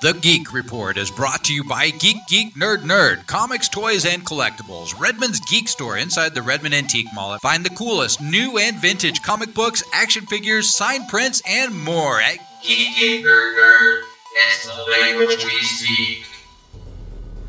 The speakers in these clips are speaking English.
The Geek Report is brought to you by Geek Geek Nerd Nerd, comics, toys, and collectibles. Redmond's Geek Store inside the Redmond Antique Mall. Find the coolest new and vintage comic books, action figures, signed prints, and more at Geek Geek Nerd Nerd. It's the language we speak.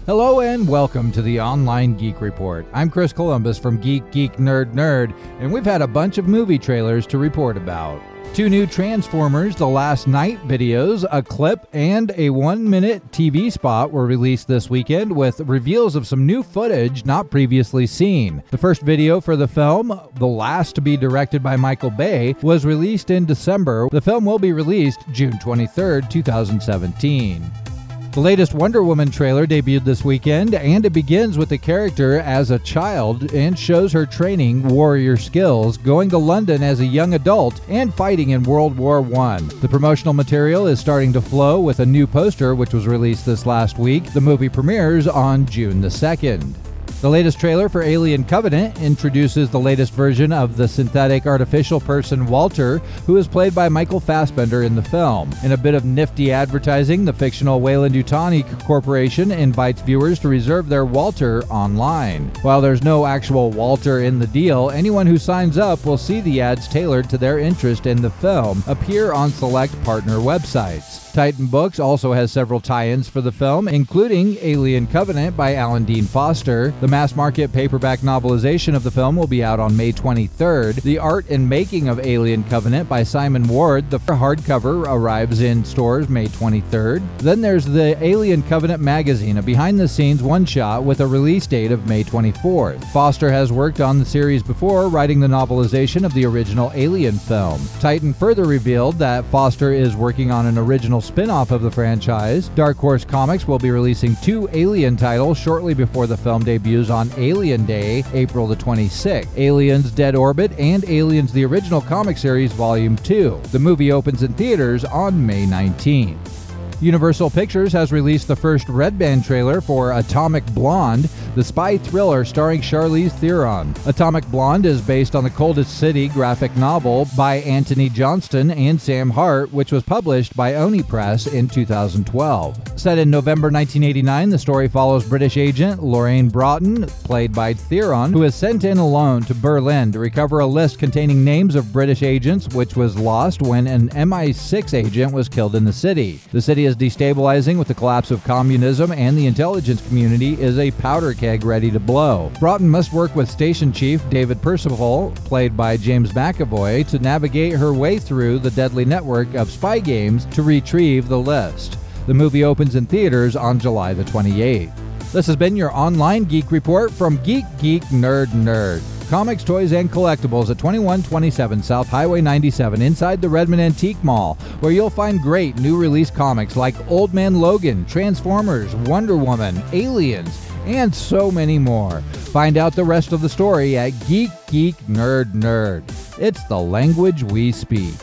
Hello and welcome to the Online Geek Report. I'm Chris Columbus from Geek Geek Nerd Nerd, and we've had a bunch of movie trailers to report about. Two new Transformers The Last Knight videos, a clip, and a one minute TV spot were released this weekend with reveals of some new footage not previously seen. The first video for the film, the last to be directed by Michael Bay, was released in December. The film will be released June 23rd, 2017. The latest Wonder Woman trailer debuted this weekend, and it begins with the character as a child and shows her training warrior skills, going to London as a young adult, and fighting in World War I. The promotional material is starting to flow with a new poster which was released this last week. The movie premieres on June the 2nd. The latest trailer for Alien Covenant introduces the latest version of the synthetic artificial person Walter, who is played by Michael Fassbender in the film. In a bit of nifty advertising, the fictional Weyland-Yutani Corporation invites viewers to reserve their Walter online. While there's no actual Walter in the deal, anyone who signs up will see the ads tailored to their interest in the film appear on select partner websites. Titan Books also has several tie ins for the film, including Alien Covenant by Alan Dean Foster. The mass market paperback novelization of the film will be out on May 23rd. The art and making of Alien Covenant by Simon Ward, the hardcover, arrives in stores May 23rd. Then there's the Alien Covenant magazine, a behind the scenes one shot with a release date of May 24th. Foster has worked on the series before, writing the novelization of the original Alien film. Titan further revealed that Foster is working on an original spin off of the franchise. Dark Horse Comics will be releasing two Alien titles shortly before the film debuts on Alien Day, April the 26th Aliens Dead Orbit and Aliens the Original Comic Series Volume 2. The movie opens in theaters on May 19th. Universal Pictures has released the first Red Band trailer for Atomic Blonde, the spy thriller starring Charlize Theron. Atomic Blonde is based on the Coldest City graphic novel by Antony Johnston and Sam Hart, which was published by Oni Press in 2012. Set in November 1989, the story follows British agent Lorraine Broughton, played by Theron, who is sent in alone to Berlin to recover a list containing names of British agents, which was lost when an MI6 agent was killed in the city. The city is destabilizing with the collapse of communism, and the intelligence community is a powder keg ready to blow. Broughton must work with Station Chief David Percival, played by James McAvoy, to navigate her way through the deadly network of spy games to retrieve the list. The movie opens in theaters on July the 28th. This has been your online geek report from Geek Geek Nerd Nerd comics, toys, and collectibles at 2127 South Highway 97 inside the Redmond Antique Mall, where you'll find great new release comics like Old Man Logan, Transformers, Wonder Woman, Aliens, and so many more. Find out the rest of the story at Geek Geek Nerd Nerd. It's the language we speak.